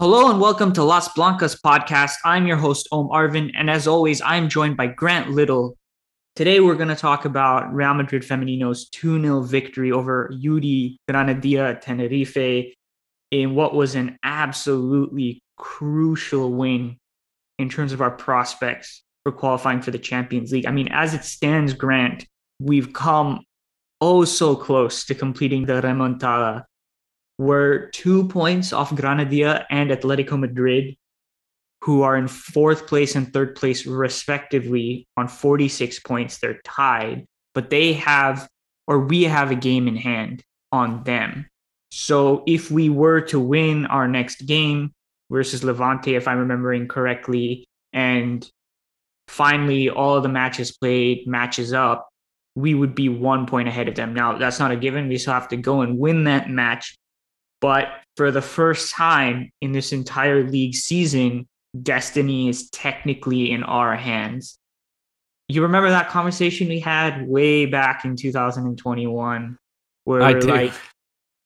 Hello and welcome to Las Blancas podcast. I'm your host, Om Arvin, and as always, I'm joined by Grant Little. Today, we're going to talk about Real Madrid Femenino's 2 0 victory over UD Granadilla Tenerife in what was an absolutely crucial win in terms of our prospects for qualifying for the Champions League. I mean, as it stands, Grant, we've come oh so close to completing the remontada. We're two points off Granadilla and Atletico Madrid, who are in fourth place and third place, respectively, on 46 points. They're tied, but they have, or we have a game in hand on them. So if we were to win our next game versus Levante, if I'm remembering correctly, and finally all the matches played matches up, we would be one point ahead of them. Now, that's not a given. We still have to go and win that match. But for the first time in this entire league season, destiny is technically in our hands. You remember that conversation we had way back in 2021 where I do. like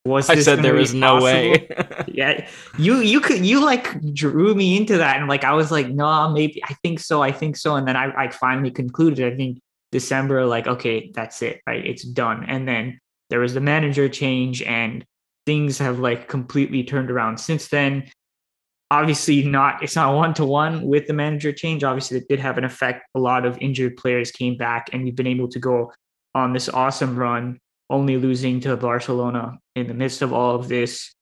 was I said there was no way. yeah you you could you like drew me into that and like i was like no maybe i think so i think so and then i, I finally concluded i think december like okay that's it right it's done and then there was the manager change and things have like completely turned around since then. Obviously not it's not one to one with the manager change. Obviously it did have an effect. A lot of injured players came back and we've been able to go on this awesome run only losing to barcelona in the midst of all of this.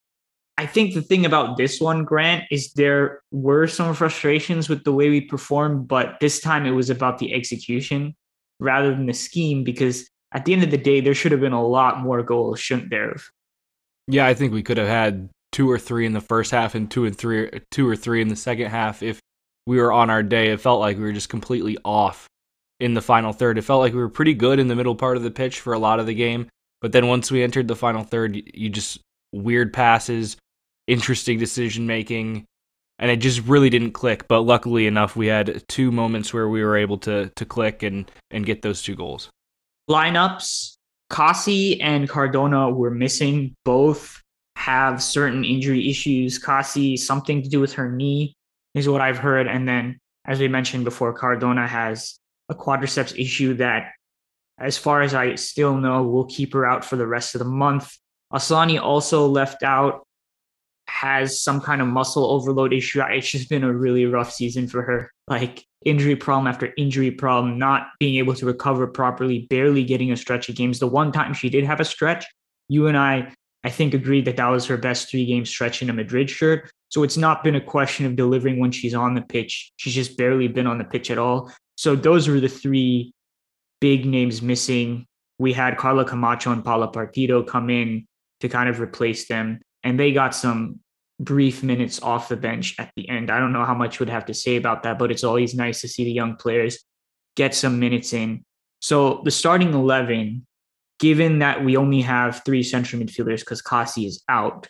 I think the thing about this one, Grant, is there were some frustrations with the way we performed, but this time it was about the execution rather than the scheme because at the end of the day, there should have been a lot more goals, shouldn't there? Yeah, I think we could have had two or three in the first half and two and three, two or three in the second half if we were on our day. It felt like we were just completely off in the final third. It felt like we were pretty good in the middle part of the pitch for a lot of the game, but then once we entered the final third, you just weird passes, interesting decision making, and it just really didn't click. But luckily enough, we had two moments where we were able to to click and and get those two goals. Lineups, Kaci and Cardona were missing. Both have certain injury issues. Kaci, something to do with her knee, is what I've heard. And then, as we mentioned before, Cardona has a quadriceps issue that, as far as I still know, will keep her out for the rest of the month. Asllani also left out, has some kind of muscle overload issue. It's just been a really rough season for her. Like injury problem after injury problem, not being able to recover properly, barely getting a stretch of games. The one time she did have a stretch, you and I, I think, agreed that that was her best three game stretch in a Madrid shirt. So it's not been a question of delivering when she's on the pitch. She's just barely been on the pitch at all. So those were the three big names missing. We had Carla Camacho and Paula Partido come in to kind of replace them, and they got some brief minutes off the bench at the end. I don't know how much would have to say about that, but it's always nice to see the young players get some minutes in. So the starting 11, given that we only have three central midfielders because Kaci is out,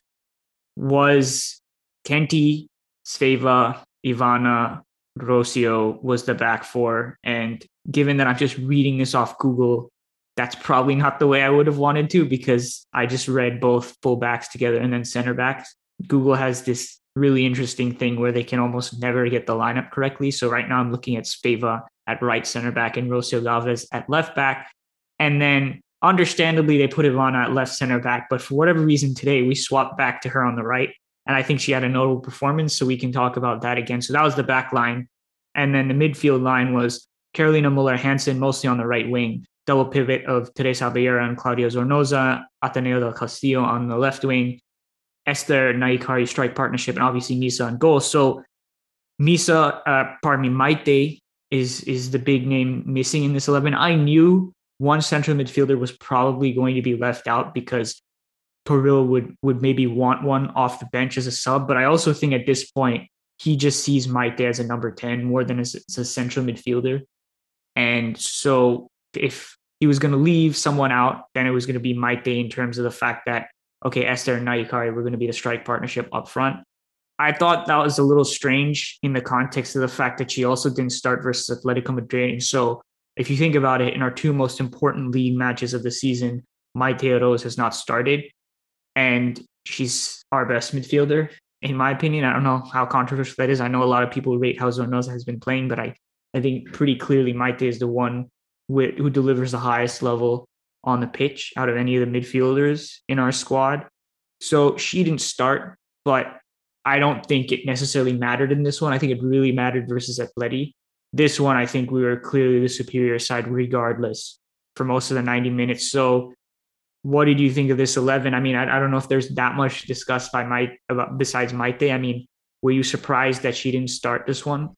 was Kenti, Svava, Ivana, Rocio was the back four. And given that I'm just reading this off Google, that's probably not the way I would have wanted to because I just read both fullbacks together and then center backs. Google has this really interesting thing where they can almost never get the lineup correctly. So right now I'm looking at Svava at right center back and Rocio Galvez at left back. And then understandably they put Ivana at left center back, but for whatever reason today we swapped back to her on the right. And I think she had a notable performance, so we can talk about that again. So that was the back line. And then the midfield line was Carolina Muller Hansen, mostly on the right wing, double pivot of Teresa Abelleira and Claudia Zornoza, Athenea del Castillo on the left wing, Esther Nahikari strike partnership, and obviously Misa on goal. So Misa, uh, pardon me, Maite is is the big name missing in this eleven. I knew one central midfielder was probably going to be left out because Toril would would maybe want one off the bench as a sub, but I also think at this point he just sees Maite as a number ten more than as, as a central midfielder, and so if he was going to leave someone out, then it was going to be Maite in terms of the fact that okay, Esther and Nahikari were going to be the strike partnership up front. I thought that was a little strange in the context of the fact that she also didn't start versus Atletico Madrid. And so, if you think about it, in our two most important league matches of the season, Maite Oroz has not started, and she's our best midfielder. in my opinion. I don't know how controversial that is. I know a lot of people rate how Zornoza has been playing, but I, I think pretty clearly Maite is the one who delivers the highest level on the pitch out of any of the midfielders in our squad. So she didn't start, but I don't think it necessarily mattered in this one. I think it really mattered versus Atleti. This one, I think we were clearly the superior side regardless for most of the 90 minutes. So what did you think of this 11? I mean, I, I don't know if there's that much discussed by Mike about besides Maite. I mean, were you surprised that she didn't start this one?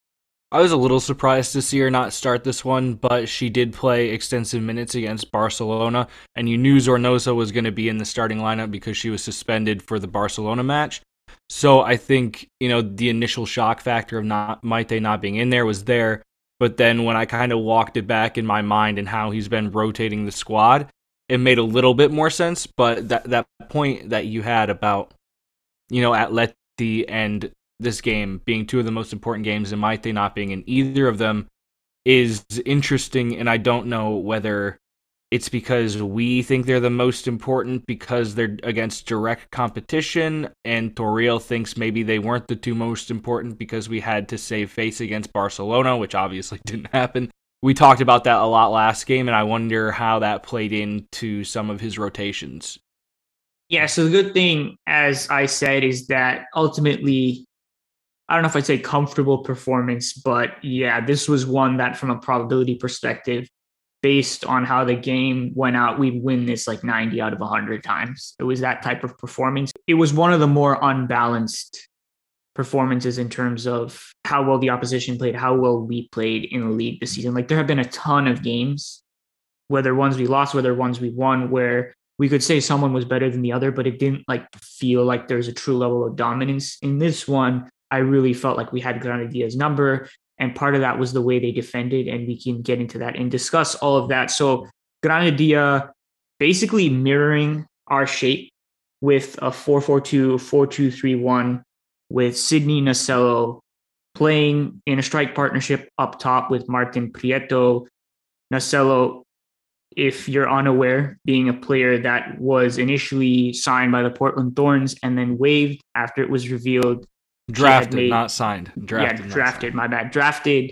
I was a little surprised to see her not start this one, but she did play extensive minutes against Barcelona, and you knew Zornoza was going to be in the starting lineup because she was suspended for the Barcelona match. So I think, you know, the initial shock factor of not Maite not being in there was there, but then when I kind of walked it back in my mind and how he's been rotating the squad, it made a little bit more sense. But that that point that you had about you know Atleti and this game being two of the most important games and Maite not being in either of them is interesting, and I don't know whether it's because we think they're the most important because they're against direct competition, and Toril thinks maybe they weren't the two most important because we had to save face against Barcelona, which obviously didn't happen we talked about that a lot last game, and I wonder how that played into some of his rotations. Yeah, so the good thing, as I said, is that ultimately, I don't know if I'd say comfortable performance, but yeah, this was one that, from a probability perspective, based on how the game went out, we'd win this like 90 out of 100 times. It was that type of performance. It was one of the more unbalanced performances in terms of how well the opposition played, how well we played in the league this season. Like there have been a ton of games, whether ones we lost, whether ones we won, where we could say someone was better than the other, but it didn't like feel like there's a true level of dominance. In this one, I really felt like we had Granadilla's number. And part of that was the way they defended. And we can get into that and discuss all of that. So Granadilla basically mirroring our shape with a 4-4-2, 4-2-3-1 with Sydney Nasello playing in a strike partnership up top with Martin Prieto. Nasello, if you're unaware, being a player that was initially signed by the Portland Thorns and then waived after it was revealed. Drafted, made, not signed. Drafted, yeah, drafted, my bad. Drafted.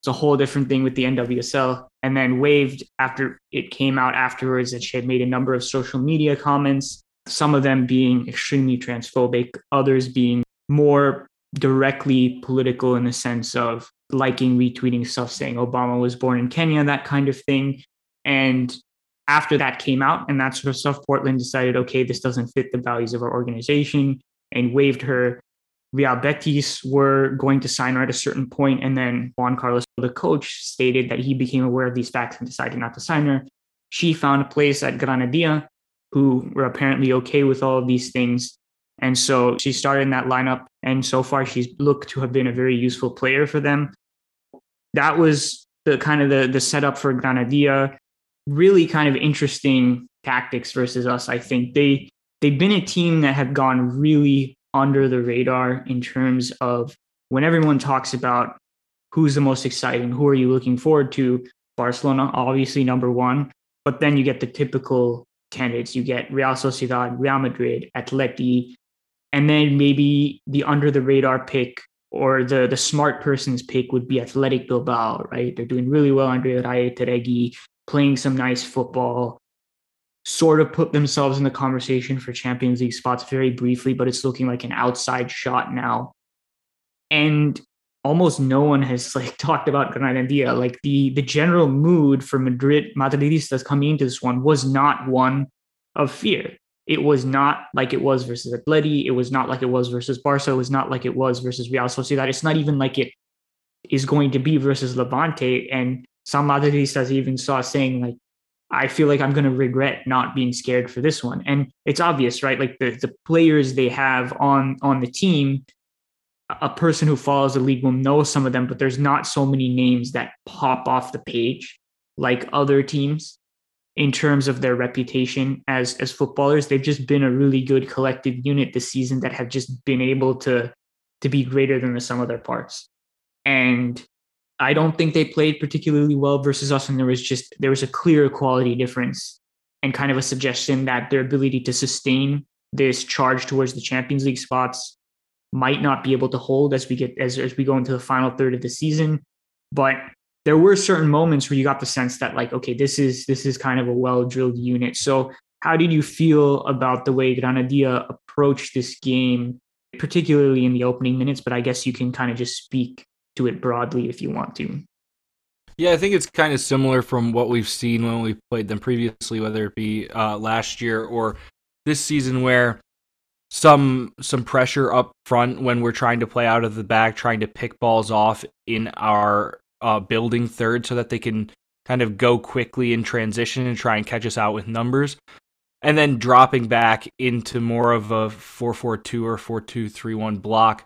It's a whole different thing with the NWSL. And then waived after it came out afterwards that she had made a number of social media comments, some of them being extremely transphobic, others being more directly political in the sense of liking retweeting stuff saying Obama was born in Kenya, that kind of thing. And after that came out and that sort of stuff, Portland decided, okay, this doesn't fit the values of our organization and waived her. Real Betis were going to sign her at a certain point, and then Juan Carlos, the coach, stated that he became aware of these facts and decided not to sign her. She found a place at Granadilla, who were apparently okay with all of these things, and so she started in that lineup. And so far, she's looked to have been a very useful player for them. That was the kind of the, the setup for Granadilla. Really kind of interesting tactics versus us. I think they they've been a team that have gone really under the radar in terms of when everyone talks about who's the most exciting, who are you looking forward to? Barcelona, obviously number one, but then you get the typical candidates. You get Real Sociedad, Real Madrid, Atleti, and then maybe the under the radar pick or the the smart person's pick would be Athletic Bilbao, right? They're doing really well under Iraia Iturregi, playing some nice football, sort of put themselves in the conversation for Champions League spots very briefly, but it's looking like an outside shot now. And almost no one has like talked about Granadilla. Like the the general mood for Madrid Madridistas coming into this one was not one of fear it was not like it was versus Atleti. It was not like it was versus Barca. It was not like it was versus Real Sociedad. It's not even like it is going to be versus Levante. And some Madridistas even saw saying like, I feel like I'm going to regret not being scared for this one. And it's obvious, right? Like the, the players they have on on the team, a person who follows the league will know some of them, but there's not so many names that pop off the page like other teams in terms of their reputation as as footballers. They've just been a really good collective unit this season that have just been able to to be greater than the sum of their parts. And I don't think they played particularly well versus us, and there was just there was a clear quality difference and kind of a suggestion that their ability to sustain this charge towards the Champions League spots might not be able to hold as we get as, as we go into the final third of the season. But there were certain moments where you got the sense that like, okay, this is this is kind of a well-drilled unit. So how did you feel about the way Granadilla approached this game, particularly in the opening minutes? But I guess you can kind of just speak to it broadly if you want to. Yeah, I think it's kind of similar from what we've seen when we played them previously, whether it be uh, last year or this season, where some some pressure up front when we're trying to play out of the back, trying to pick balls off in our uh, building third, so that they can kind of go quickly in transition and try and catch us out with numbers, and then dropping back into more of a four four two or four two three one block,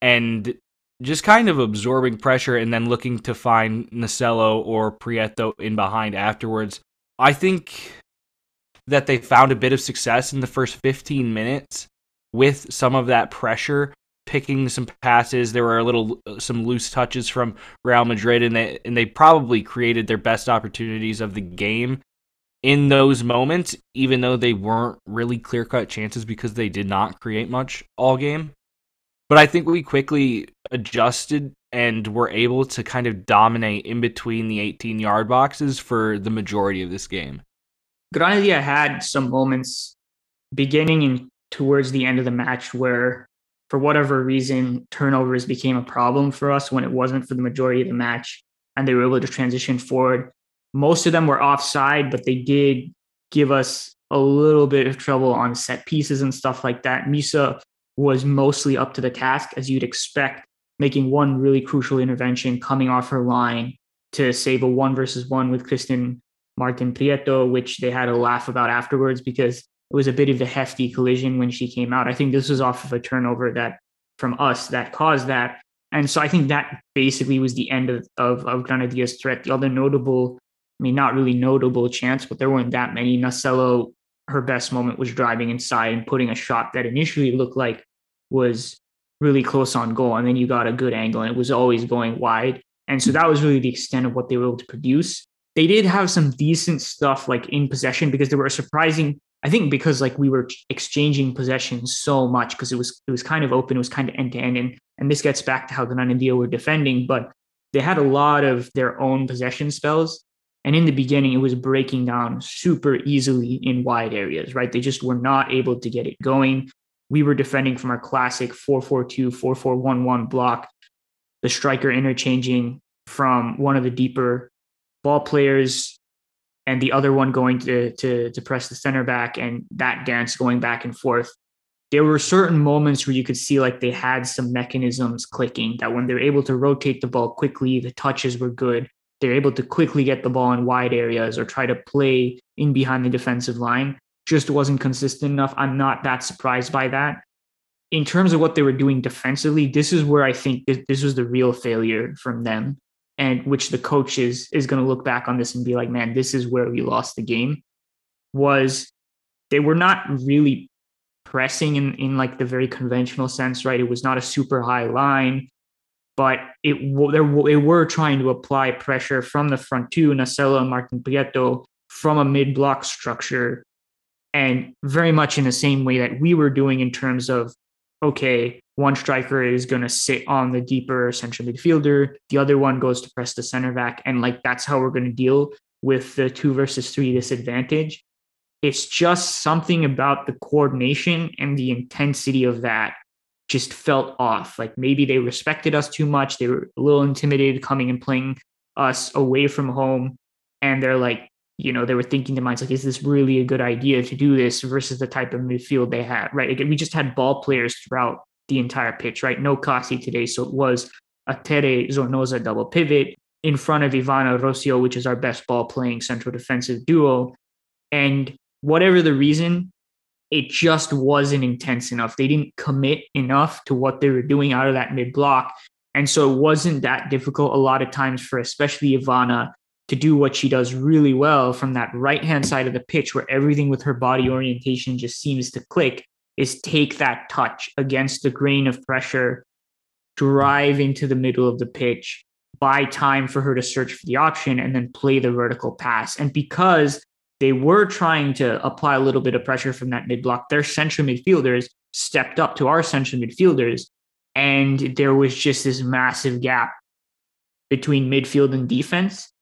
and just kind of absorbing pressure and then looking to find Nasello or Prieto in behind afterwards. I think that they found a bit of success in the first 15 minutes with some of that pressure picking some passes there were a little uh, some loose touches from Real Madrid and they and they probably created their best opportunities of the game in those moments even though they weren't really clear-cut chances because they did not create much all game but I think we quickly adjusted and were able to kind of dominate in between the 18 yard boxes for the majority of this game. Granadilla had some moments beginning and towards the end of the match where, for whatever reason, turnovers became a problem for us when it wasn't for the majority of the match, and they were able to transition forward. Most of them were offside, but they did give us a little bit of trouble on set pieces and stuff like that. Misa was mostly up to the task, as you'd expect, making one really crucial intervention coming off her line to save a one versus one with Kristen Martin Prieto, which they had a laugh about afterwards because it was a bit of a hefty collision when she came out. I think this was off of a turnover that from us that caused that. And so I think that basically was the end of, of, of Granadilla's threat. The other notable, I mean, not really notable chance, but there weren't that many. Nasello, her best moment was driving inside and putting a shot that initially looked like was really close on goal. And then you got a good angle and it was always going wide. And so that was really the extent of what they were able to produce. They did have some decent stuff like in possession because they were surprising. I think because like we were exchanging possessions so much because it was it was kind of open, it was kind of end to end, and and this gets back to how Granadilla were defending, but they had a lot of their own possession spells. And in the beginning, it was breaking down super easily in wide areas, right? They just were not able to get it going we were defending from our classic 442, 4411 block, the striker interchanging from one of the deeper ball players and the other one going to, to, to press the center back and that dance going back and forth. There were certain moments where you could see like they had some mechanisms clicking that when they're able to rotate the ball quickly, the touches were good. They're able to quickly get the ball in wide areas or try to play in behind the defensive line just wasn't consistent enough. I'm not that surprised by that. In terms of what they were doing defensively, this is where I think this, this was the real failure from them, and which the coach is is going to look back on this and be like, "Man, this is where we lost the game." Was they were not really pressing in in like the very conventional sense, right? It was not a super high line, but it they were trying to apply pressure from the front two, Nasello and Martin Prieto from a mid block structure and very much in the same way that we were doing in terms of okay one striker is going to sit on the deeper central midfielder the other one goes to press the center back and like that's how we're going to deal with the two versus three disadvantage. It's just something about the coordination and the intensity of that just felt off. Like maybe they respected us too much they were a little intimidated coming and playing us away from home and they're like you know, they were thinking to minds like, is this really a good idea to do this versus the type of midfield they had, right? Again, we just had ball players throughout the entire pitch, right? No Kaci today. So it was a Tere Zornoza double pivot in front of Ivana Rocio, which is our best ball playing central defensive duo. And whatever the reason, it just wasn't intense enough. They didn't commit enough to what they were doing out of that mid block. And so it wasn't that difficult a lot of times for especially Ivana to do what she does really well from that right hand side of the pitch where everything with her body orientation just seems to click is take that touch against the grain of pressure drive into the middle of the pitch buy time for her to search for the option and then play the vertical pass. And because they were trying to apply a little bit of pressure from that mid block their central midfielders stepped up to our central midfielders And there was just this massive gap between midfield and defense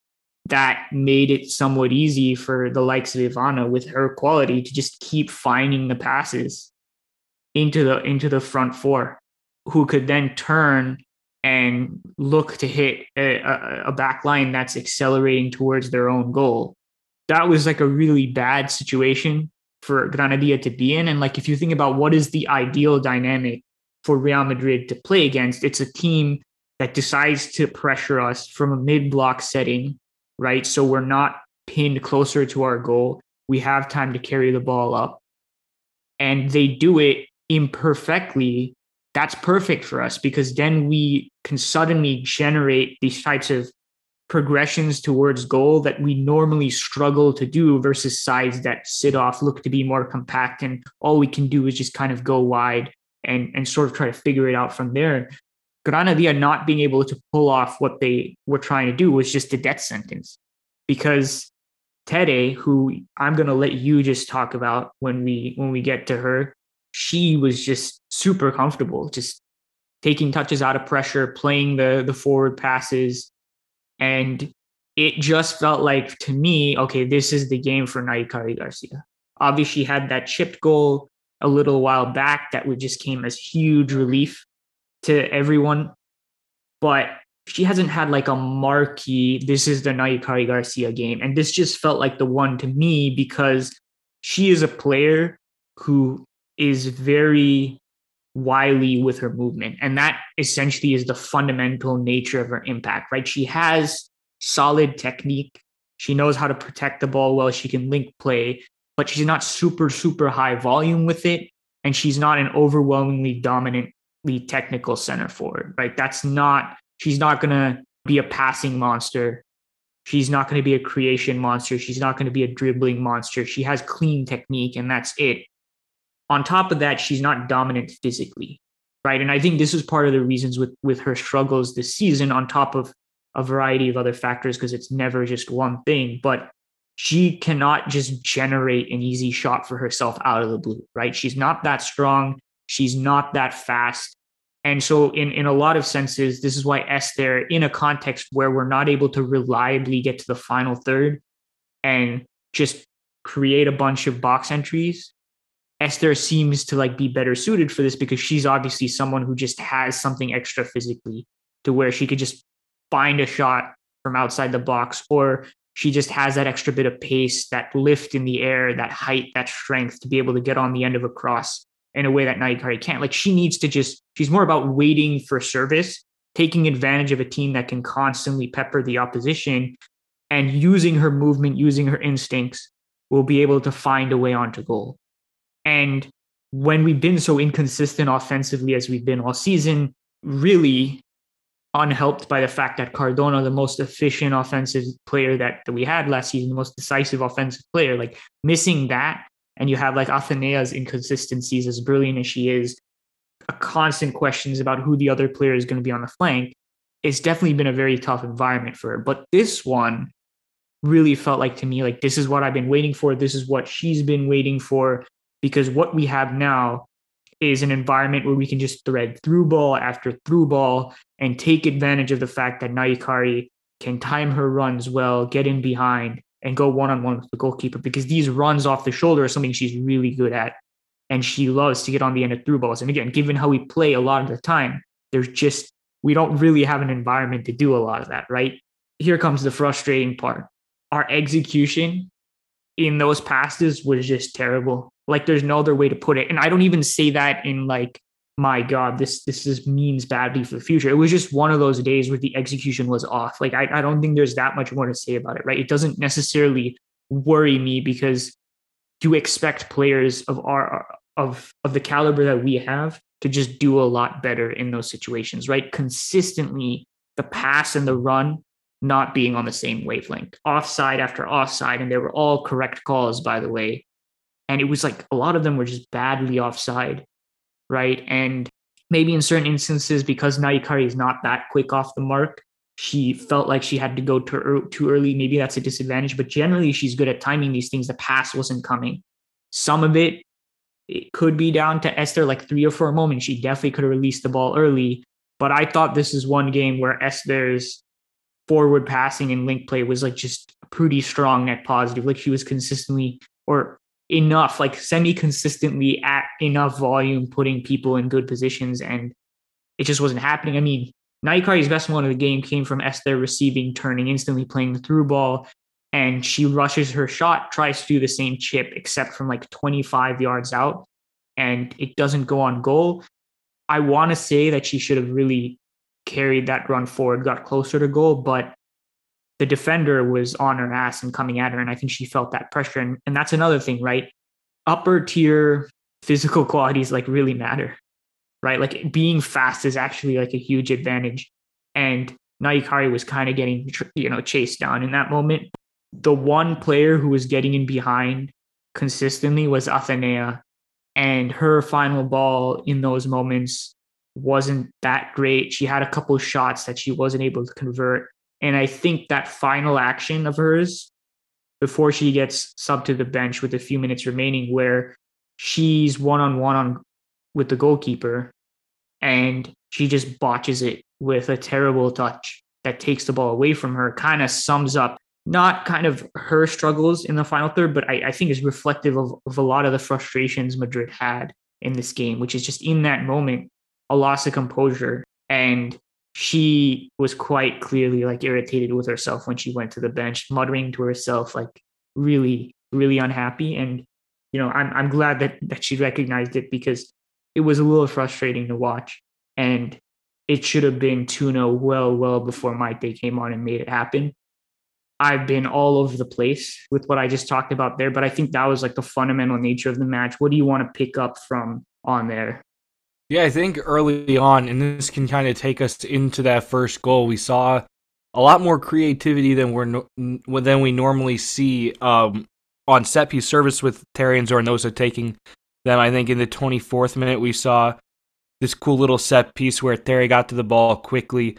that made it somewhat easy for the likes of Ivana with her quality to just keep finding the passes into the into the front four, who could then turn and look to hit a, a back line that's accelerating towards their own goal. That was like a really bad situation for Granadilla to be in. And like if you think about what is the ideal dynamic for Real Madrid to play against, it's a team that decides to pressure us from a mid block setting, right? So we're not pinned closer to our goal. We have time to carry the ball up. And they do it imperfectly. That's perfect for us because then we can suddenly generate these types of progressions towards goal that we normally struggle to do versus sides that sit off, look to be more compact, and all we can do is just kind of go wide and, and sort of try to figure it out from there. Granadilla uh, not being able to pull off what they were trying to do was just a death sentence. Because Tere, who I'm going to let you just talk about when we when we get to her, she was just super comfortable, just taking touches out of pressure, playing the the forward passes, and it just felt like to me, okay, this is the game for Nahikari Garcia. Obviously, she had that chipped goal a little while back that would just came as huge relief to everyone. But she hasn't had like a marquee, this is the Nahikari Garcia game. And this just felt like the one to me because she is a player who is very wily with her movement. And that essentially is the fundamental nature of her impact, right? She has solid technique. She knows how to protect the ball well. She can link play, but she's not super, super high volume with it. And she's not an overwhelmingly dominant technical center forward, right? That's not, she's not going to be a passing monster. She's not going to be a creation monster. She's not going to be a dribbling monster. She has clean technique, and that's it. On top of that, she's not dominant physically, right? And I think this is part of the reasons with with her struggles this season, on top of a variety of other factors, because it's never just one thing. But she cannot just generate an easy shot for herself out of the blue, right? She's not that strong. She's not that fast. And so, in, in a lot of senses, this is why Esther, in a context where we're not able to reliably get to the final third and just create a bunch of box entries, Esther seems to like be better suited for this because she's obviously someone who just has something extra physically to where she could just find a shot from outside the box or she just has that extra bit of pace, that lift in the air, that height, that strength to be able to get on the end of a cross in a way that Nahikari can't. Like she needs to just, she's more about waiting for service, taking advantage of a team that can constantly pepper the opposition and using her movement, using her instincts, will be able to find a way onto goal. And when we've been so inconsistent offensively as we've been all season, really unhelped by the fact that Cardona, the most efficient offensive player that, that we had last season, the most decisive offensive player, like missing that and you have like Athenea's inconsistencies, as brilliant as she is, a constant questions about who the other player is going to be on the flank. It's definitely been a very tough environment for her. But this one really felt like to me, like this is what I've been waiting for. This is what she's been waiting for. Because what we have now is an environment where we can just thread through ball after through ball and take advantage of the fact that Nahikari can time her runs well, get in behind, and go one on one with the goalkeeper because these runs off the shoulder are something she's really good at. And she loves to get on the end of through balls. And again, given how we play a lot of the time, there's just, we don't really have an environment to do a lot of that, right? Here comes the frustrating part. Our execution in those passes was just terrible. Like there's no other way to put it. And I don't even say that in like my God, this this is means badly for the future. It was just one of those days where the execution was off. Like I, I don't think there's that much more to say about it, right? It doesn't necessarily worry me because you expect players of our of of the caliber that we have to just do a lot better in those situations, right? Consistently the pass and the run not being on the same wavelength, offside after offside, and they were all correct calls, by the way. And it was like a lot of them were just badly offside right? And maybe in certain instances, because Nahikari is not that quick off the mark, she felt like she had to go too, too early. Maybe that's a disadvantage, but generally she's good at timing these things. The pass wasn't coming. Some of it it could be down to Esther like three or four moments. She definitely could have released the ball early. But I thought this is one game where Esther's forward passing and link play was like just pretty strong net positive. Like she was consistently or enough, like semi consistently at enough volume, putting people in good positions. And it just wasn't happening. I mean, Nahikari's best one of the game came from Esther receiving, turning instantly, playing the through ball. And she rushes her shot, tries to do the same chip, except from like 25 yards out. And it doesn't go on goal. I want to say that she should have really carried that run forward, got closer to goal, but the defender was on her ass and coming at her. And I think she felt that pressure. And, and that's another thing, right? Upper tier physical qualities like really matter, right? Like being fast is actually like a huge advantage. And Nahikari was kind of getting, you know, chased down in that moment. The one player who was getting in behind consistently was Athenea. And her final ball in those moments wasn't that great. She had a couple shots that she wasn't able to convert. And I think that final action of hers before she gets subbed to the bench with a few minutes remaining, where she's one on one on with the goalkeeper and she just botches it with a terrible touch that takes the ball away from her, kind of sums up not kind of her struggles in the final third, but I, I think is reflective of, of a lot of the frustrations Madrid had in this game, which is just in that moment, a loss of composure. And she was quite clearly like irritated with herself when she went to the bench, muttering to herself, like really, really unhappy. And, you know, I'm I'm glad that that she recognized it because it was a little frustrating to watch. And it should have been 2-0 well, well before Maite came on and made it happen. I've been all over the place with what I just talked about there, but I think that was like the fundamental nature of the match. What do you want to pick up from on there? Yeah, I think early on, and this can kind of take us into that first goal, we saw a lot more creativity than we're no, than we normally see um, on set piece service with Tere and Zornoza taking them. I think in the 24th minute we saw this cool little set piece where Tere got to the ball quickly,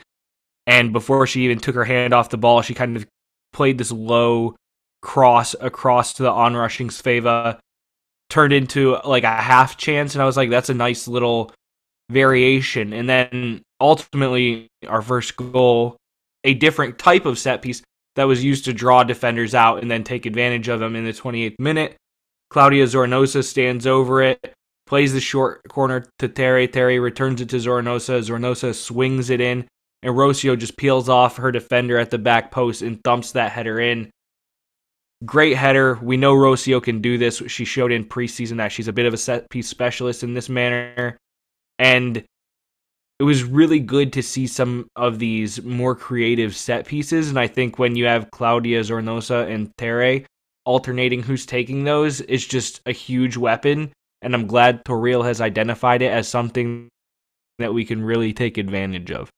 and before she even took her hand off the ball, she kind of played this low cross across to the onrushing Sveva, turned into like a half chance, and I was like, that's a nice little variation. And then ultimately, our first goal, a different type of set piece that was used to draw defenders out and then take advantage of them in the 28th minute. Claudia Zornoza stands over it, plays the short corner to Tere. Tere returns it to Zornoza. Zornoza swings it in, and Rocio just peels off her defender at the back post and thumps that header in. Great header. We know Rocio can do this. She showed in preseason that she's a bit of a set piece specialist in this manner. And it was really good to see some of these more creative set pieces. And I think when you have Claudia Zornoza and Tere alternating who's taking those, it's just a huge weapon. And I'm glad Toril has identified it as something that we can really take advantage of.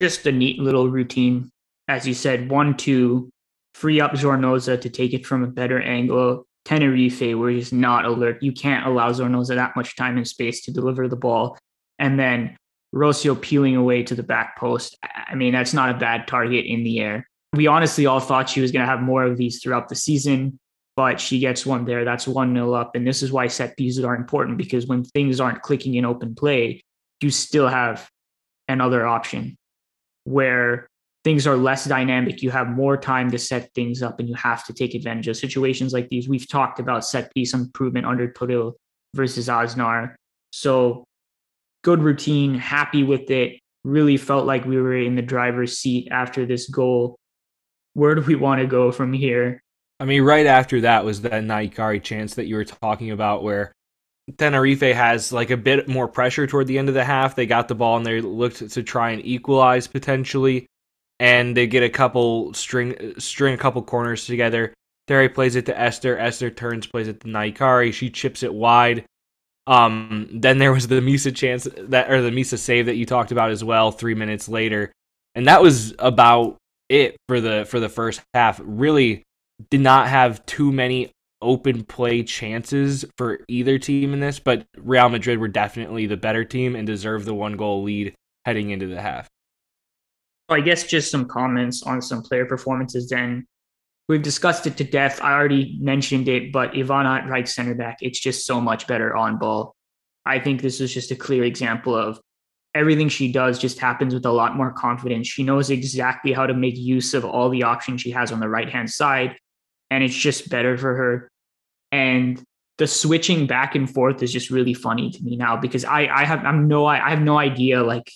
Just a neat little routine. As you said, one, two, free up Zornoza to take it from a better angle, Tenerife, where he's not alert. You can't allow Zornoza that much time and space to deliver the ball. And then Rocio peeling away to the back post. I mean, that's not a bad target in the air. We honestly all thought she was going to have more of these throughout the season, but she gets one there. That's 1 0 up. And this is why set pieces are important because when things aren't clicking in open play, you still have another option where things are less dynamic. You have more time to set things up and you have to take advantage of situations like these. We've talked about set piece improvement under Toril versus Aznar. So good routine, happy with it. Really felt like we were in the driver's seat after this goal. Where do we want to go from here? I mean, right after that was that Nahikari chance that you were talking about where Tenerife has like a bit more pressure toward the end of the half. They got the ball and they looked to try and equalize potentially and they get a couple string string a couple corners together. Tere plays it to Esther. Esther turns, plays it to Nahikari. She chips it wide. Um, then there was the Misa chance that or the Misa save that you talked about as well. Three minutes later, and that was about it for the for the first half. Really did not have too many open play chances for either team in this, but Real Madrid were definitely the better team and deserved the one goal lead heading into the half. I guess just some comments on some player performances then. we've discussed it to death. I already mentioned it, but Ivana at right center back, it's just so much better on ball. I think this is just a clear example of everything she does just happens with a lot more confidence. She knows exactly how to make use of all the options she has on the right hand side, and it's just better for her. And the switching back and forth is just really funny to me now because I I have I'm no I have no idea like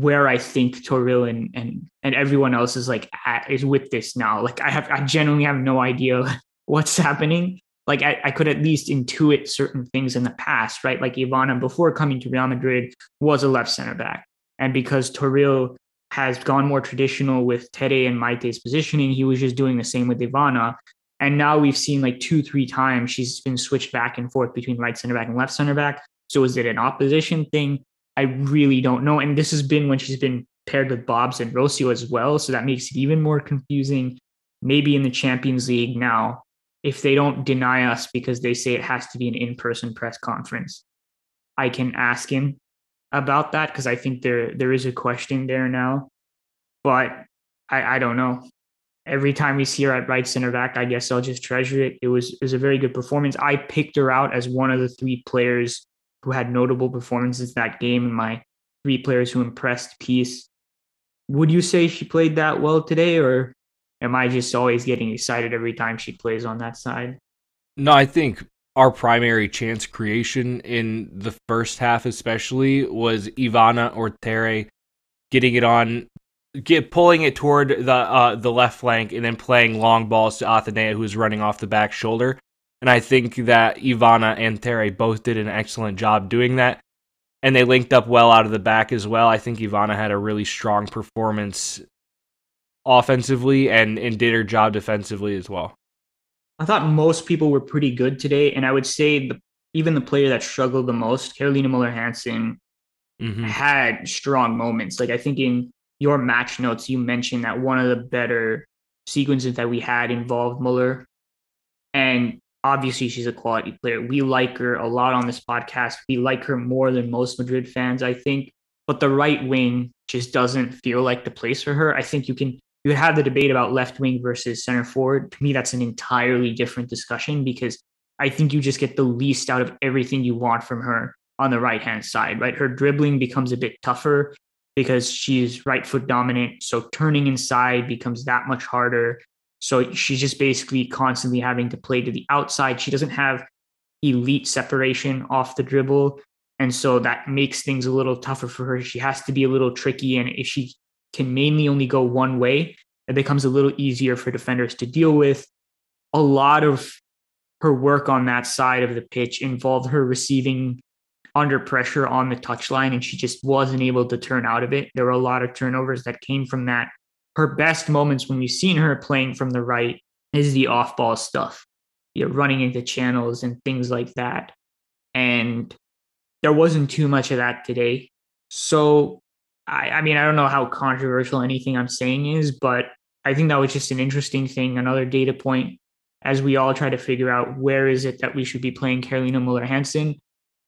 where I think Toril and and and everyone else is like at, is with this now. Like I have I genuinely have no idea what's happening like I, I, could at least intuit certain things in the past, right? Like Ivana before coming to Real Madrid was a left center back. And because Toril has gone more traditional with Tere and Maite's positioning, he was just doing the same with Ivana. And now we've seen like two, three times she's been switched back and forth between right center back and left center back. So is it an opposition thing? I really don't know. And this has been when she's been paired with Bobs and Rocio as well. So that makes it even more confusing. Maybe in the Champions League now, if they don't deny us because they say it has to be an in-person press conference i can ask him about that because i think there there is a question there now but i i don't know every time we see her at right center back i guess i'll just treasure it it was it was a very good performance i picked her out as one of the three players who had notable performances that game and my three players who impressed piece would you say she played that well today or am I just always getting excited every time she plays on that side? No, I think our primary chance creation in the first half, especially, was Ivana or Tere getting it on, get pulling it toward the uh, the left flank, and then playing long balls to Athenea, who was running off the back shoulder. And I think that Ivana and Tere both did an excellent job doing that. And they linked up well out of the back as well. I think Ivana had a really strong performance offensively and, and did her job defensively as well. I thought most people were pretty good today, and I would say the, even the player that struggled the most, Carolina Muller Hansen, mm-hmm. had strong moments. Like I think in your match notes, you mentioned that one of the better sequences that we had involved Muller, and obviously she's a quality player. We like her a lot on this podcast. We like her more than most Madrid fans, I think. But the right wing just doesn't feel like the place for her. I think you can you have the debate about left wing versus center forward. To me, that's an entirely different discussion because I think you just get the least out of everything you want from her on the right hand side, right? Her dribbling becomes a bit tougher because she's right foot dominant. So turning inside becomes that much harder. So she's just basically constantly having to play to the outside. She doesn't have elite separation off the dribble. And so that makes things a little tougher for her. She has to be a little tricky. And if she can mainly only go one way, it becomes a little easier for defenders to deal with. A lot of her work on that side of the pitch involved her receiving under pressure on the touchline, and she just wasn't able to turn out of it. There were a lot of turnovers that came from that. Her best moments when we've seen her playing from the right is the off ball stuff, you know, running into channels and things like that. And there wasn't too much of that today. So I, I mean, I don't know how controversial anything I'm saying is, but I think that was just an interesting thing, another data point as we all try to figure out where is it that we should be playing Carolina Muller Hansen.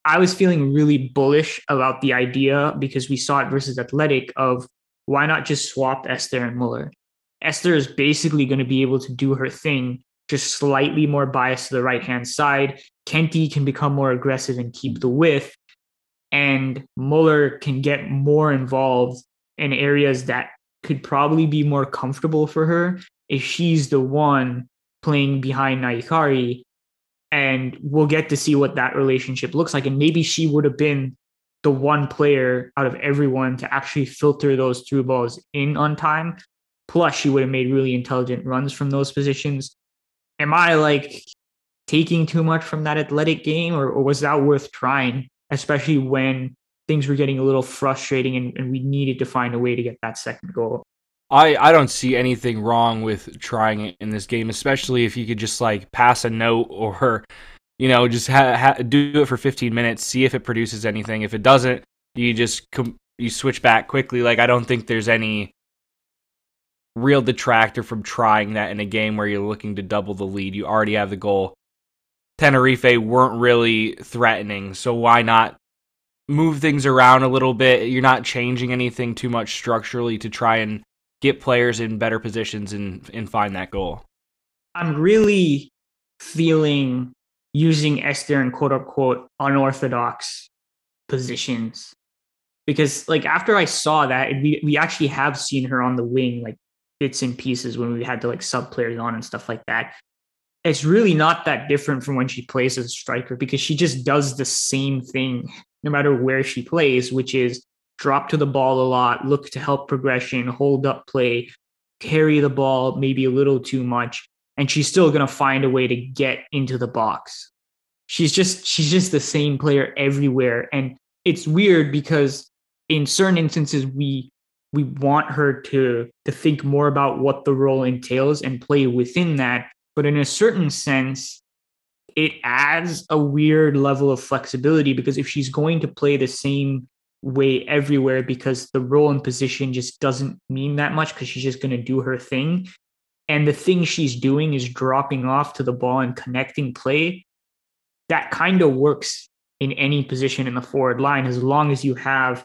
I was feeling really bullish about the idea because we saw it versus Athletic of why not just swap Esther and Muller? Esther is basically going to be able to do her thing, just slightly more biased to the right hand side. Kenty can become more aggressive and keep the width and Muller can get more involved in areas that could probably be more comfortable for her if she's the one playing behind Nahikari. And we'll get to see what that relationship looks like. And maybe she would have been the one player out of everyone to actually filter those through balls in on time. Plus, she would have made really intelligent runs from those positions. Am I like taking too much from that athletic game, or, or was that worth trying? especially when things were getting a little frustrating and, and we needed to find a way to get that second goal. I, I don't see anything wrong with trying it in this game, especially if you could just like pass a note or, you know, just ha- ha- do it for 15 minutes, see if it produces anything. If it doesn't, you just com- you switch back quickly. Like I don't think there's any real detractor from trying that in a game where you're looking to double the lead. You already have the goal. Tenerife weren't really threatening, so why not move things around a little bit? You're not changing anything too much structurally to try and get players in better positions and and find that goal. I'm really feeling using Esther in quote unquote unorthodox positions because like after I saw that we we actually have seen her on the wing like bits and pieces when we had to like sub players on and stuff like that. It's really not that different from when she plays as a striker because she just does the same thing no matter where she plays, which is drop to the ball a lot, look to help progression, hold up play, carry the ball maybe a little too much, and she's still going to find a way to get into the box. She's just she's just the same player everywhere and it's weird because in certain instances we we want her to to think more about what the role entails and play within that but in a certain sense it adds a weird level of flexibility because if she's going to play the same way everywhere because the role and position just doesn't mean that much because she's just going to do her thing and the thing she's doing is dropping off to the ball and connecting play, that kind of works in any position in the forward line as long as you have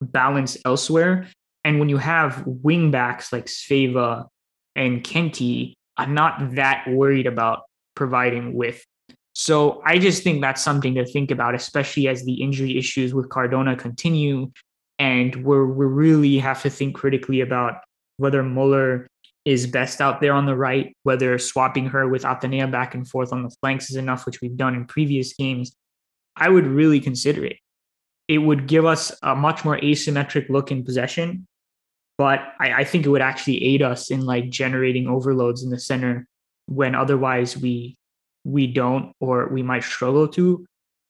balance elsewhere. And when you have wing backs like Svava and Kenti, I'm not that worried about providing width. So I just think that's something to think about, especially as the injury issues with Cardona continue. And we're we really have to think critically about whether Muller is best out there on the right, whether swapping her with Athenea back and forth on the flanks is enough, which we've done in previous games, I would really consider it. It would give us a much more asymmetric look in possession, but I, I think it would actually aid us in like generating overloads in the center when otherwise we we don't or we might struggle to.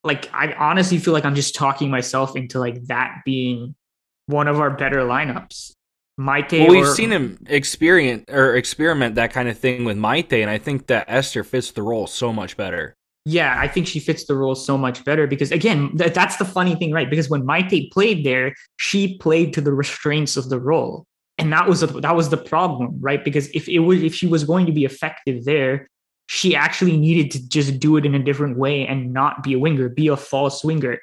Like I honestly feel like I'm just talking myself into like that being one of our better lineups Maite. Well, we've or, seen him experience or experiment that kind of thing with Maite, and I think that Esther fits the role so much better. Yeah, I think she fits the role so much better because again, th- that's the funny thing, right? Because when Maite played there, she played to the restraints of the role, and that was a, that was the problem, right? Because if it was if she was going to be effective there, she actually needed to just do it in a different way and not be a winger, be a false winger.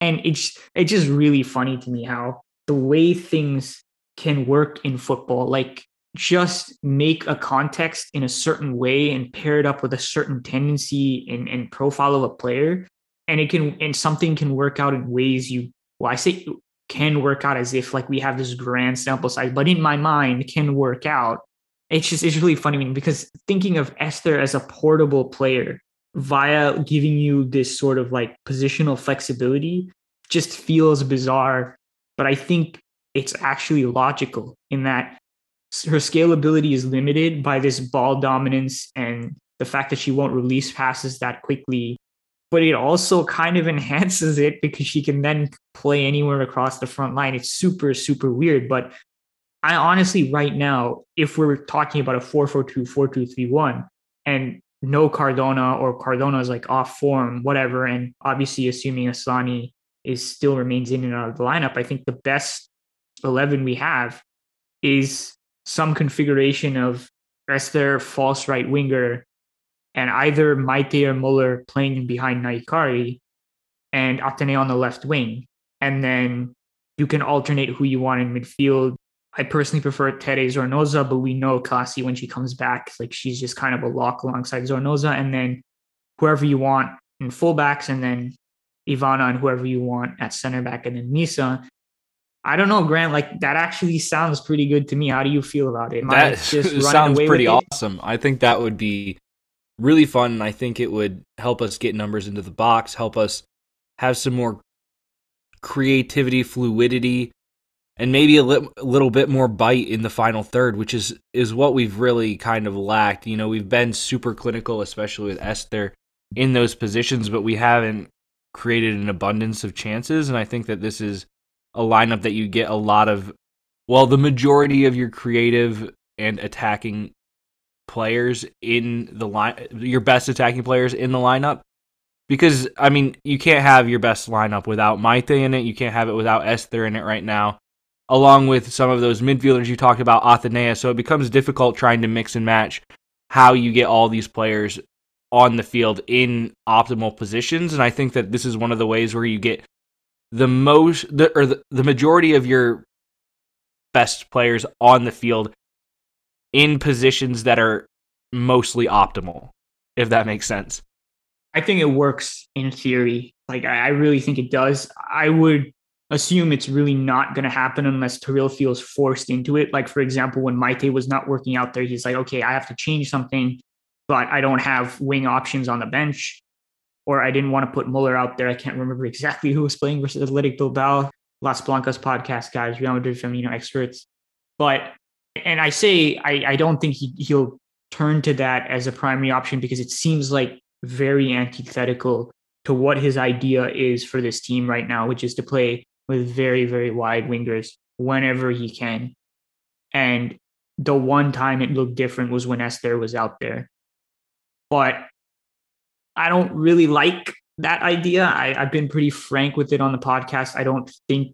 And it's it's just really funny to me how the way things can work in football. Like just make a context in a certain way and pair it up with a certain tendency and, and profile of a player. And it can and something can work out in ways you well, I say can work out as if like we have this grand sample size, but in my mind can work out. It's just it's really funny because thinking of Esther as a portable player via giving you this sort of like positional flexibility just feels bizarre. But I think it's actually logical in that her scalability is limited by this ball dominance and the fact that she won't release passes that quickly. But it also kind of enhances it because she can then play anywhere across the front line. It's super, super weird. But I honestly, right now, if we're talking about a 4 4 2, 4 2 3 1, and no Cardona or Cardona is like off form, whatever, and obviously assuming Asllani is still remains in and out of the lineup, I think the best 11 we have is some configuration of Esther false right winger and either Maite or Muller playing behind Nahikari and Athenea on the left wing. And then you can alternate who you want in midfield. I personally prefer Tere Zornoza, but we know Kaci when she comes back, like she's just kind of a lock alongside Zornoza. And then whoever you want in fullbacks, and then Ivana and whoever you want at center back, and then Misa. I don't know, Grant. Like that actually sounds pretty good to me. How do you feel about it? Am that sounds pretty awesome. I think that would be really fun. And I think it would help us get numbers into the box, help us have some more creativity, fluidity, and maybe a li- little bit more bite in the final third, which is is what we've really kind of lacked. You know, we've been super clinical, especially with Esther in those positions, but we haven't created an abundance of chances. And I think that this is a lineup that you get a lot of, well, the majority of your creative and attacking players in the line, your best attacking players in the lineup. Because, I mean, you can't have your best lineup without Maite in it. You can't have it without Esther in it right now, along with some of those midfielders you talked about, Athenea. So it becomes difficult trying to mix and match how you get all these players on the field in optimal positions. And I think that this is one of the ways where you get the most the or the, the majority of your best players on the field in positions that are mostly optimal, if that makes sense. I think it works in theory. Like I, I really think it does. I would assume it's really not going to happen unless Toril feels forced into it. Like for example, when Maite was not working out there, he's like, okay, I have to change something, but I don't have wing options on the bench, or I didn't want to put Muller out there. I can't remember exactly who was playing versus Athletic Bilbao. Las Blancas podcast guys, Real Madrid Femenino experts. But and I say I, I don't think he, he'll turn to that as a primary option because it seems like very antithetical to what his idea is for this team right now, which is to play with very, very wide wingers whenever he can. And the one time it looked different was when Esther was out there. But I don't really like that idea. I, I've been pretty frank with it on the podcast. I don't think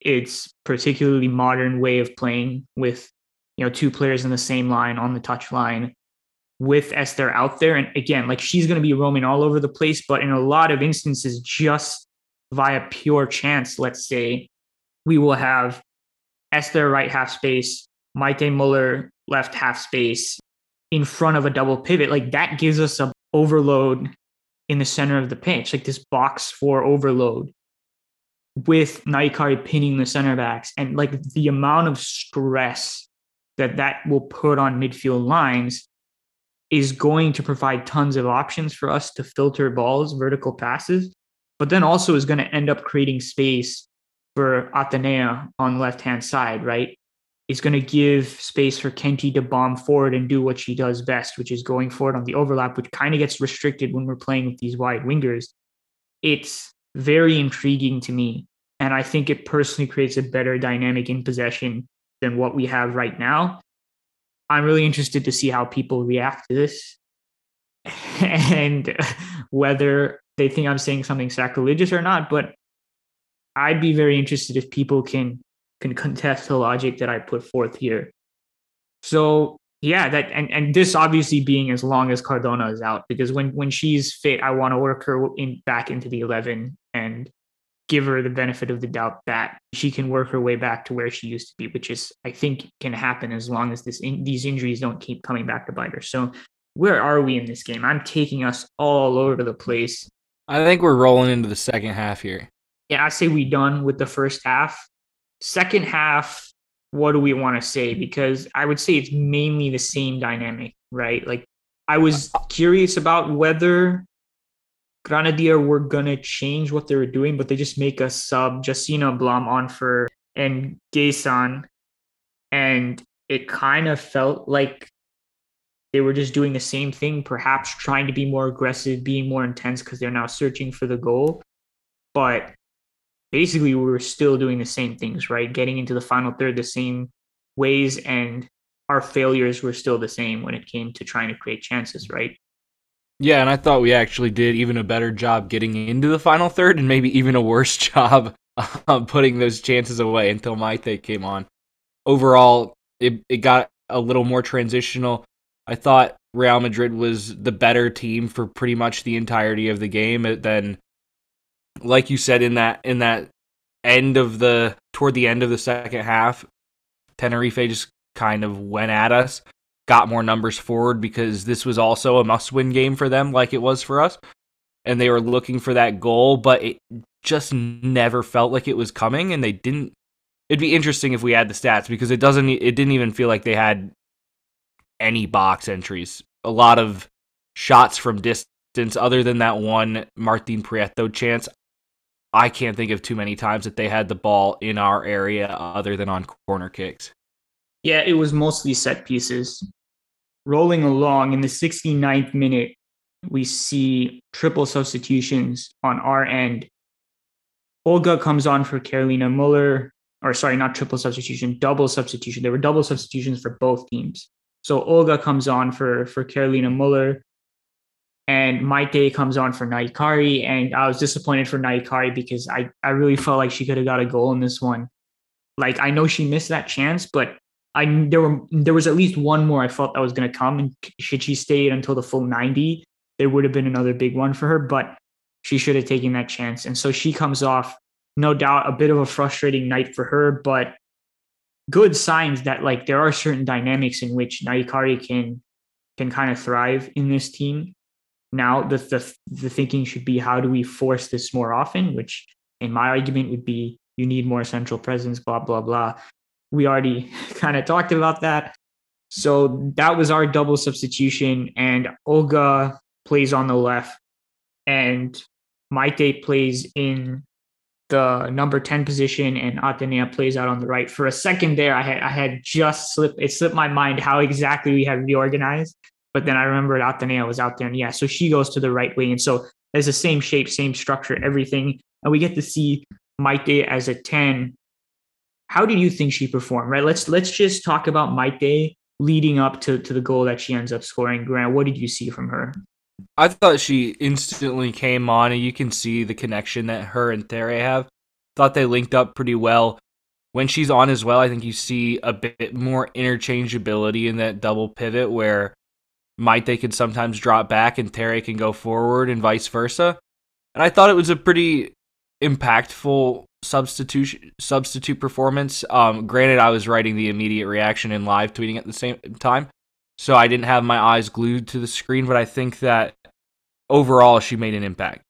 it's particularly modern way of playing with you know two players in the same line on the touch line with Esther out there. And again, like she's going to be roaming all over the place, but in a lot of instances, just via pure chance, let's say, we will have Esther right half space, Maite Muller left half space in front of a double pivot. Like that gives us a overload in the center of the pitch, like this box for overload with Nahikari pinning the center backs and like the amount of stress that that will put on midfield lines is going to provide tons of options for us to filter balls, vertical passes, but then also is going to end up creating space for Athenea on the left hand side, right? It's going to give space for Kenti to bomb forward and do what she does best, which is going forward on the overlap, which kind of gets restricted when we're playing with these wide wingers. It's very intriguing to me. And I think it personally creates a better dynamic in possession than what we have right now. I'm really interested to see how people react to this and whether they think I'm saying something sacrilegious or not. But I'd be very interested if people can can contest the logic that I put forth here. So yeah, that and, and this obviously being as long as Cardona is out, because when when she's fit, I want to work her in back into the eleven and give her the benefit of the doubt that she can work her way back to where she used to be, which is I think can happen as long as this in, these injuries don't keep coming back to bite her. So where are we in this game? I'm taking us all over the place. I think we're rolling into the second half here. Yeah, I say we done with the first half. Second half, what do we want to say? Because I would say it's mainly the same dynamic, right? Like I was curious about whether Granadilla were gonna change what they were doing, but they just make a sub Jacina Blom on for and Gaysan. And it kind of felt like they were just doing the same thing, perhaps trying to be more aggressive, being more intense because they're now searching for the goal. But basically, we were still doing the same things, right? Getting into the final third the same ways, and our failures were still the same when it came to trying to create chances, right? Yeah, and I thought we actually did even a better job getting into the final third and maybe even a worse job um, putting those chances away until Maite came on. Overall, it, it got a little more transitional. I thought Real Madrid was the better team for pretty much the entirety of the game. Eh, then, like you said in that in that end of the toward the end of the second half, Tenerife just kind of went at us got more numbers forward because this was also a must win game for them, like it was for us. And they were looking for that goal, but it just never felt like it was coming. And they didn't. It'd be interesting if we had the stats because it doesn't. It didn't even feel like they had any box entries. A lot of shots from distance, other than that one Martin Prieto chance. I can't think of too many times that they had the ball in our area other than on corner kicks. Yeah, it was mostly set pieces rolling along in the 69th minute, we see triple substitutions on our end. Olga comes on for Carolina Muller, or sorry, not triple substitution, double substitution. There were double substitutions for both teams. So Olga comes on for for Carolina Muller, and Maite comes on for Nahikari. And I was disappointed for Nahikari because I, I really felt like she could have got a goal in this one. Like I know she missed that chance, but I there were there was at least one more I felt that was going to come, and should she stay until the full ninety, there would have been another big one for her. But she should have taken that chance, and so she comes off, no doubt, a bit of a frustrating night for her, but good signs that like there are certain dynamics in which Nahikari can can kind of thrive in this team. Now the, the the thinking should be how do we force this more often, which in my argument would be you need more central presence, blah, blah, blah. We already kind of talked about that. So that was our double substitution. And Olga plays on the left, and Maite plays in the number 10 position, and Athenea plays out on the right. For a second there, I had I had just slipped it slipped my mind how exactly we had reorganized. But then I remembered Athenea was out there, and yeah, so she goes to the right wing. And so it's the same shape, same structure, everything. And we get to see Maite as a 10. How did you think she performed? Right. Let's let's just talk about Maite leading up to, to the goal that she ends up scoring. Grant, what did you see from her? I thought she instantly came on, and you can see the connection that her and Tere have. Thought they linked up pretty well. When she's on as well, I think you see a bit more interchangeability in that double pivot where Maite can sometimes drop back and Tere can go forward and vice versa. And I thought it was a pretty impactful substitute substitute performance. Um, granted, I was writing the immediate reaction and live tweeting at the same time, so I didn't have my eyes glued to the screen. But I think that overall, she made an impact.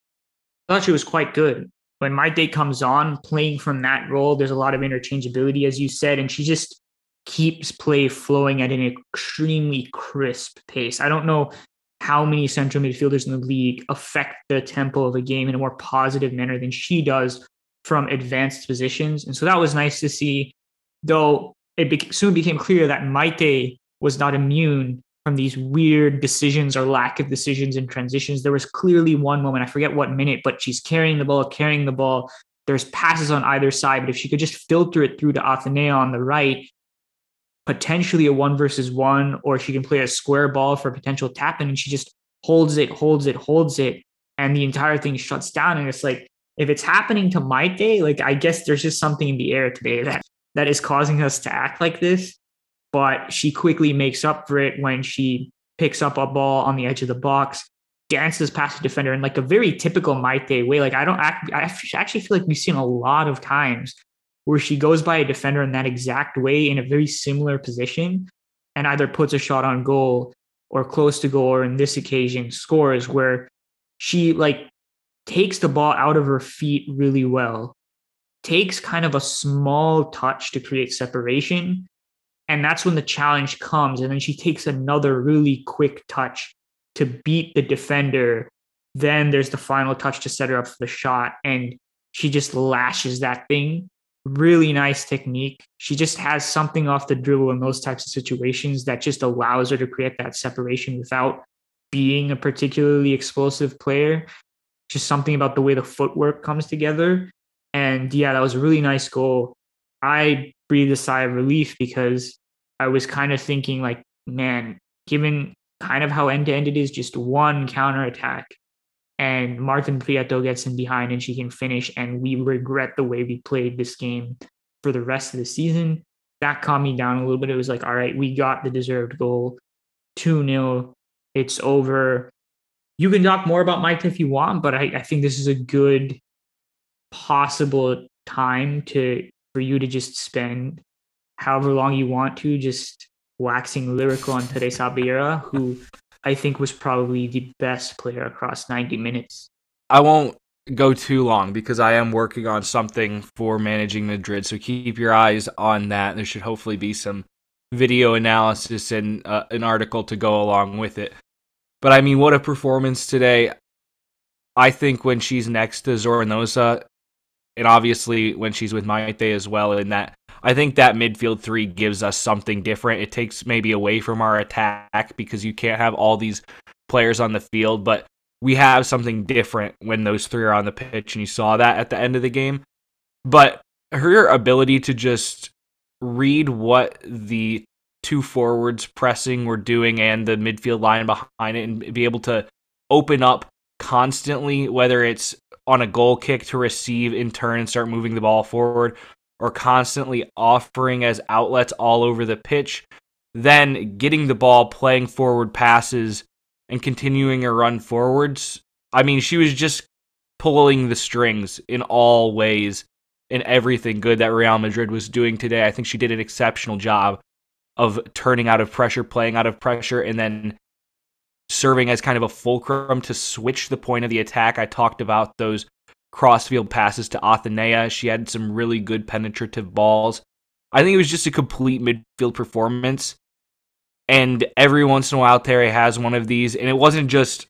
I thought she was quite good. When Maite comes on, playing from that role, there's a lot of interchangeability, as you said, and she just keeps play flowing at an extremely crisp pace. I don't know how many central midfielders in the league affect the tempo of a game in a more positive manner than she does from advanced positions. And so that was nice to see, though it be- soon became clear that Maite was not immune from these weird decisions or lack of decisions in transitions. There was clearly one moment, I forget what minute, but she's carrying the ball, carrying the ball. There's passes on either side, but if she could just filter it through to Athenea on the right, potentially a one versus one, or she can play a square ball for a potential tap in, and she just holds it, holds it, holds it, and the entire thing shuts down. And it's like, if it's happening to Maite, like I guess there's just something in the air today that that is causing us to act like this. But she quickly makes up for it when she picks up a ball on the edge of the box, dances past the defender in like a very typical Maite way. Like I don't act, I actually feel like we've seen a lot of times where she goes by a defender in that exact way in a very similar position and either puts a shot on goal or close to goal or in this occasion scores where she like takes the ball out of her feet really well takes kind of a small touch to create separation and that's when the challenge comes and then she takes another really quick touch to beat the defender. Then there's the final touch to set her up for the shot and she just lashes that thing really nice technique. She just has something off the dribble in those types of situations that just allows her to create that separation without being a particularly explosive player. Just something about the way the footwork comes together. And yeah, that was a really nice goal. I breathed a sigh of relief because I was kind of thinking, like, man, given kind of how end to end it is, just one counter attack and Martin Prieto gets in behind and she can finish. And we regret the way we played this game for the rest of the season. That calmed me down a little bit. It was like, all right, we got the deserved goal 2 0. It's over. You can talk more about Mike if you want, but I, I think this is a good possible time to for you to just spend however long you want to just waxing lyrical on Teresa Abelleira, who I think was probably the best player across 90 minutes. I won't go too long because I am working on something for managing Madrid. So keep your eyes on that. There should hopefully be some video analysis and uh, an article to go along with it. But I mean, what a performance today. I think when she's next to Zornoza, and obviously when she's with Maite as well, in that I think that midfield three gives us something different. It takes maybe away from our attack because you can't have all these players on the field, but we have something different when those three are on the pitch, and you saw that at the end of the game. But her ability to just read what the two forwards pressing were doing and the midfield line behind it and be able to open up constantly, whether it's on a goal kick to receive in turn and start moving the ball forward, or constantly offering as outlets all over the pitch, then getting the ball, playing forward passes, and continuing a run forwards. I mean, she was just pulling the strings in all ways in everything good that Real Madrid was doing today. I think she did an exceptional job of turning out of pressure, playing out of pressure, and then serving as kind of a fulcrum to switch the point of the attack. I talked about those crossfield passes to Athenea. She had some really good penetrative balls. I think it was just a complete midfield performance. And every once in a while, Tere has one of these. And it wasn't just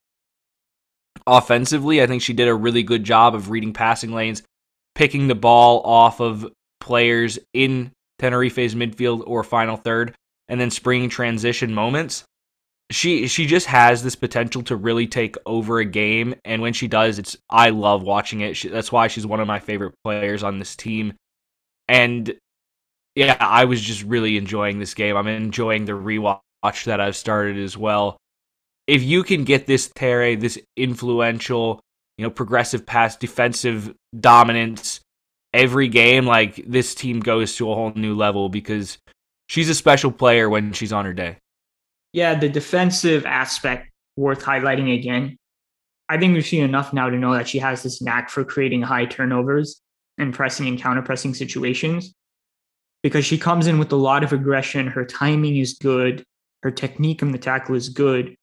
offensively. I think she did a really good job of reading passing lanes, picking the ball off of players in Tenerife's midfield or final third, and then springing transition moments. She she just has this potential to really take over a game, and when she does, it's I love watching it. She, that's why she's one of my favorite players on this team. And yeah, I was just really enjoying this game. I'm enjoying the rewatch that I've started as well. If you can get this Tere, this influential, you know, progressive pass, defensive dominance every game, like this team goes to a whole new level because she's a special player when she's on her day. Yeah, the defensive aspect worth highlighting again. I think we've seen enough now to know that she has this knack for creating high turnovers and pressing and counter pressing situations because she comes in with a lot of aggression. Her timing is good. Her technique on the tackle is good.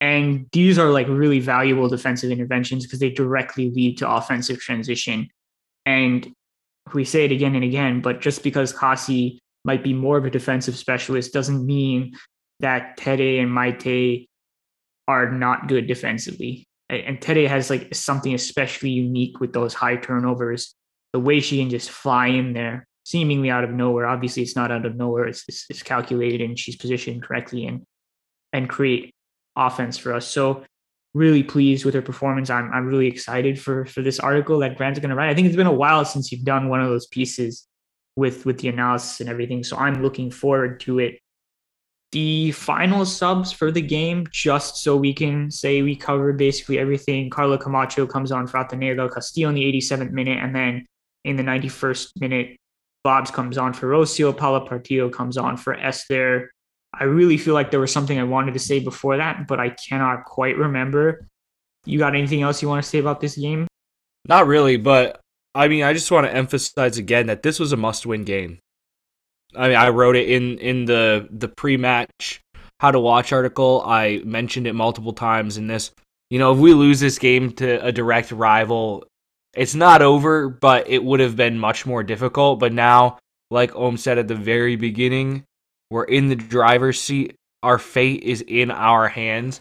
And these are like really valuable defensive interventions because they directly lead to offensive transition. And we say it again and again, but just because Kaci might be more of a defensive specialist doesn't mean that Tere and Maite are not good defensively. And Tere has like something especially unique with those high turnovers. The way she can just fly in there seemingly out of nowhere. Obviously, it's not out of nowhere. It's, it's, it's calculated and she's positioned correctly and and create offense for us. So really pleased with her performance. I'm I'm really excited for for this article that Grant's going to write. I think it's been a while since you've done one of those pieces with with the analysis and everything. So I'm looking forward to it. The final subs for the game, just so we can say we covered basically everything. Carla Camacho comes on for Athenea Castillo in the 87th minute, and then in the 91st minute, Bobs comes on for Rocio, Paula Partido comes on for Esther. I really feel like there was something I wanted to say before that, but I cannot quite remember. You got anything else you want to say about this game? Not really, but I mean, I just want to emphasize again that this was a must-win game. I mean, I wrote it in in the the pre-match how to watch article. I mentioned it multiple times in this. You know, if we lose this game to a direct rival, it's not over, but it would have been much more difficult. But now, like Ohm said at the very beginning, we're in the driver's seat. Our fate is in our hands.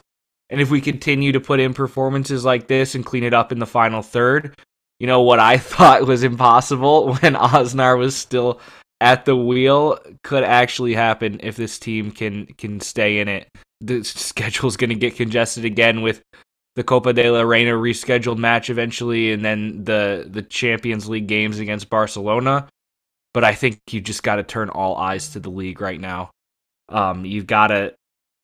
And if we continue to put in performances like this and clean it up in the final third, you know, what I thought was impossible when Aznar was still at the wheel could actually happen if this team can can stay in it. The schedule's going to get congested again with the Copa de la Reina rescheduled match eventually, and then the the Champions League games against Barcelona. But I think you just got to turn all eyes to the league right now. Um, you've got to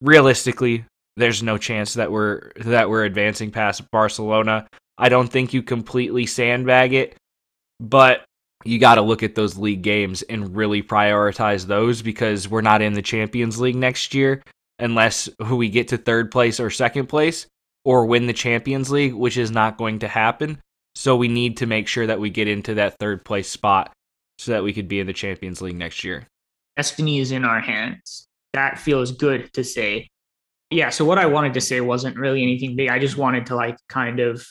realistically, there's no chance that we're that we're advancing past Barcelona. I don't think you completely sandbag it, but you got to look at those league games and really prioritize those because we're not in the Champions League next year unless we get to third place or second place or win the Champions League, which is not going to happen. So we need to make sure that we get into that third place spot so that we could be in the Champions League next year. Destiny is in our hands. That feels good to say. Yeah, so what I wanted to say wasn't really anything big. I just wanted to like kind of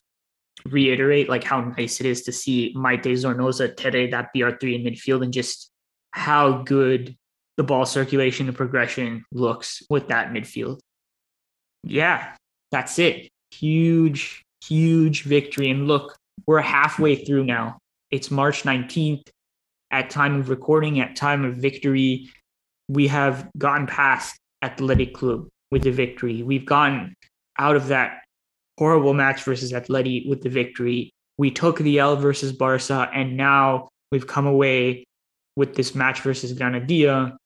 reiterate like how nice it is to see Maite Zornoza, Tere, that BR3 in midfield and just how good the ball circulation and progression looks with that midfield. Yeah, that's it. Huge, huge victory. And look, we're halfway through now. It's March 19th. At time of recording, at time of victory, we have gotten past Athletic Club with the victory. We've gotten out of that horrible match versus Atleti with the victory. We took the L versus Barca, and now we've come away with this match versus Granadilla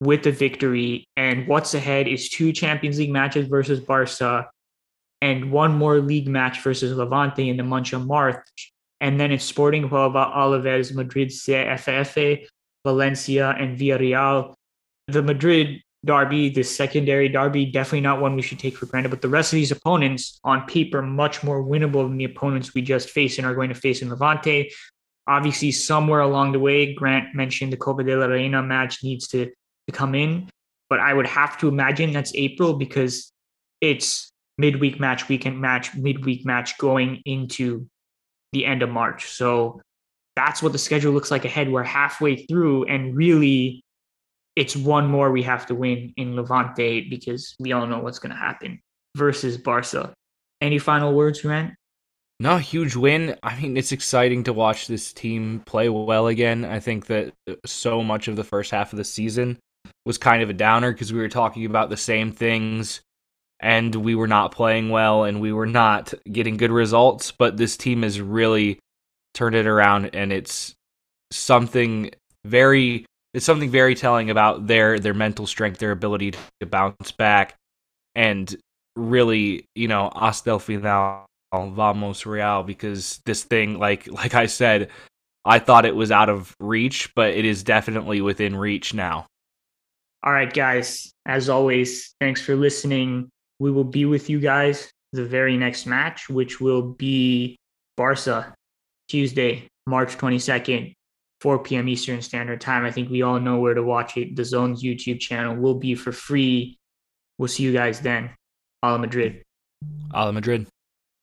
with the victory. And what's ahead is two Champions League matches versus Barca and one more league match versus Levante in the month of March. And then it's Sporting Huelva, Alaves, Madrid, CFF, Valencia, and Villarreal. The Madrid derby, the secondary derby, definitely not one we should take for granted. But the rest of these opponents on paper, much more winnable than the opponents we just faced and are going to face in Levante. Obviously, somewhere along the way, Grant mentioned the Copa de la Reina match needs to to come in. But I would have to imagine that's April because it's midweek match, weekend match, midweek match going into the end of March. So that's what the schedule looks like ahead. We're halfway through, and really, it's one more we have to win in Levante because we all know what's going to happen versus Barca. Any final words, Grant? No, huge win. I mean, it's exciting to watch this team play well again. I think that so much of the first half of the season was kind of a downer because we were talking about the same things and we were not playing well and we were not getting good results. But this team has really turned it around and it's something very it's something very telling about their their mental strength, their ability to bounce back and really, you know, hasta el final vamos real because this thing like like I said, I thought it was out of reach, but it is definitely within reach now. All right, guys. As always, thanks for listening. We will be with you guys the very next match, which will be Barca Tuesday, March 22nd, 4 p.m. Eastern Standard Time. I think we all know where to watch it. The Zone's YouTube channel will be for free. We'll see you guys then. Hala Madrid. Hala Madrid.